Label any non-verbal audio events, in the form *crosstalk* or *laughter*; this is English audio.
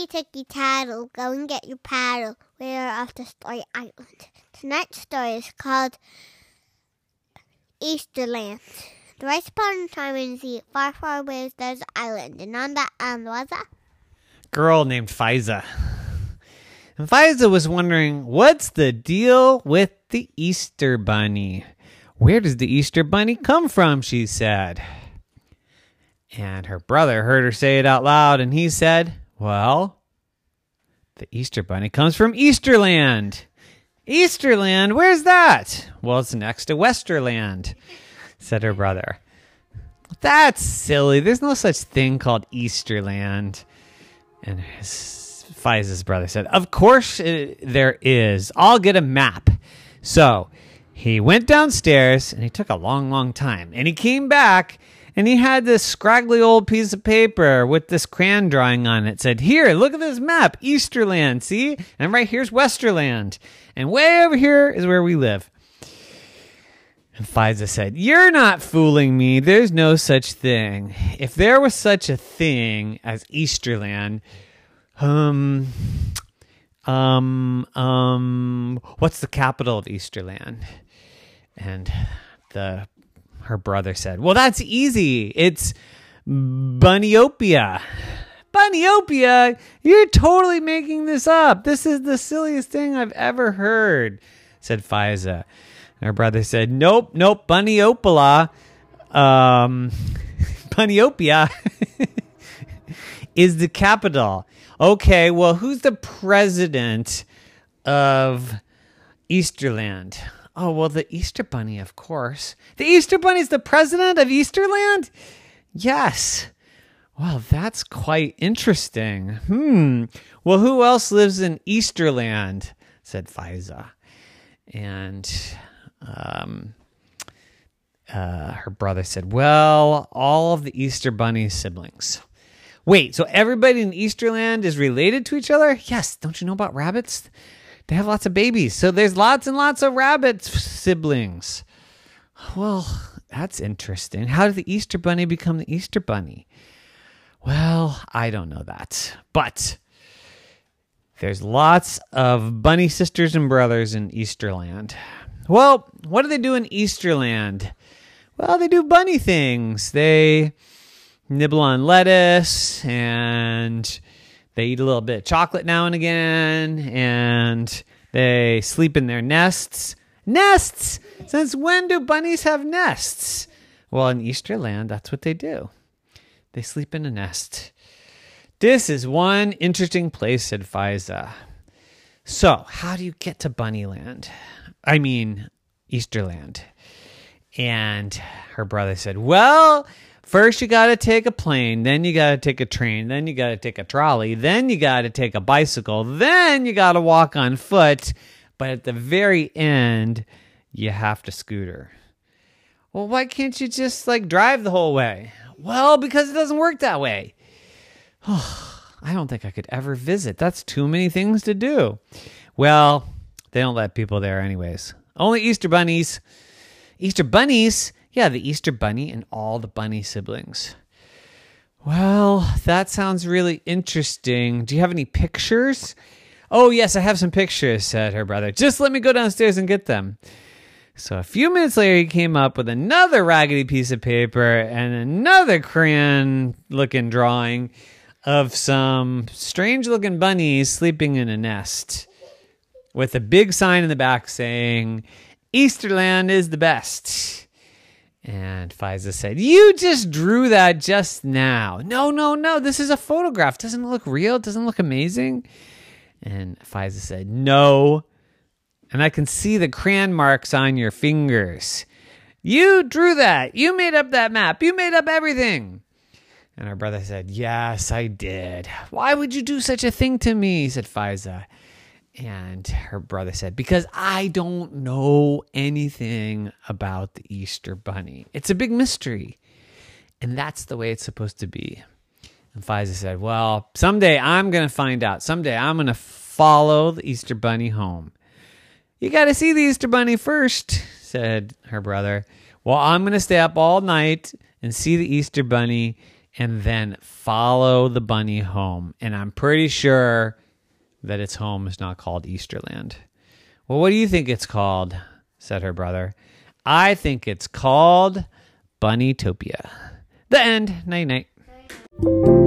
Ticky ticky tattle, go and get your paddle. We are off to Story Island. Tonight's story is called Easterland. The right upon a time in the far, far away there's an island, and on that island was a Girl named Fiza. And Fiza was wondering, what's the deal with the Easter Bunny? Where does the Easter Bunny come from? She said. And her brother heard her say it out loud, and he said, Well, the Easter Bunny comes from Easterland. Easterland? Where's that? Well, it's next to Westerland, said her brother. That's silly. There's no such thing called Easterland. And his, Fiza's brother said, Of course uh, there is. I'll get a map. So he went downstairs and he took a long, long time. And he came back and he had this scraggly old piece of paper with this crayon drawing on it. said, Here, look at this map, Easterland, see? And right here's Westerland. And way over here is where we live. And Fiza said, You're not fooling me. There's no such thing. If there was such a thing as Easterland, um, um, um, what's the capital of Easterland? And the her brother said, Well, that's easy. It's Bunnyopia. Bunnyopia? You're totally making this up. This is the silliest thing I've ever heard, said Fiza. Her brother said, Nope, nope, Bunnyopala. Um, *laughs* Bunnyopia *laughs* is the capital. Okay, well, who's the president of Easterland? Oh, well, the Easter Bunny, of course. The Easter Bunny's the president of Easterland? Yes. Well, that's quite interesting. Hmm. Well, who else lives in Easterland? said Fiza. And um, uh, her brother said, Well, all of the Easter Bunny's siblings. Wait, so everybody in Easterland is related to each other? Yes. Don't you know about rabbits? They have lots of babies. So there's lots and lots of rabbit siblings. Well, that's interesting. How did the Easter Bunny become the Easter Bunny? Well, I don't know that. But there's lots of bunny sisters and brothers in Easterland. Well, what do they do in Easterland? Well, they do bunny things. They nibble on lettuce and they eat a little bit of chocolate now and again and they sleep in their nests. Nests! Since when do bunnies have nests? Well, in Easterland, that's what they do. They sleep in a nest. This is one interesting place, said Fiza. So, how do you get to Bunnyland? I mean, Easterland. And her brother said, Well, first you got to take a plane, then you got to take a train, then you got to take a trolley, then you got to take a bicycle, then you got to walk on foot. But at the very end, you have to scooter. Well, why can't you just like drive the whole way? Well, because it doesn't work that way. *sighs* I don't think I could ever visit. That's too many things to do. Well, they don't let people there, anyways. Only Easter bunnies. Easter bunnies? Yeah, the Easter bunny and all the bunny siblings. Well, that sounds really interesting. Do you have any pictures? Oh, yes, I have some pictures, said her brother. Just let me go downstairs and get them. So a few minutes later, he came up with another raggedy piece of paper and another crayon looking drawing of some strange looking bunnies sleeping in a nest with a big sign in the back saying, Easterland is the best. And Fiza said, You just drew that just now. No, no, no. This is a photograph. Doesn't it look real? Doesn't it look amazing? And Fiza said, No. And I can see the crayon marks on your fingers. You drew that. You made up that map. You made up everything. And our brother said, Yes, I did. Why would you do such a thing to me? said Fiza. And her brother said, Because I don't know anything about the Easter Bunny. It's a big mystery. And that's the way it's supposed to be. And Fiza said, Well, someday I'm going to find out. Someday I'm going to follow the Easter Bunny home. You got to see the Easter Bunny first, said her brother. Well, I'm going to stay up all night and see the Easter Bunny, and then follow the bunny home. And I'm pretty sure that its home is not called Easterland. Well, what do you think it's called? said her brother. I think it's called Bunnytopia. The end. Night night.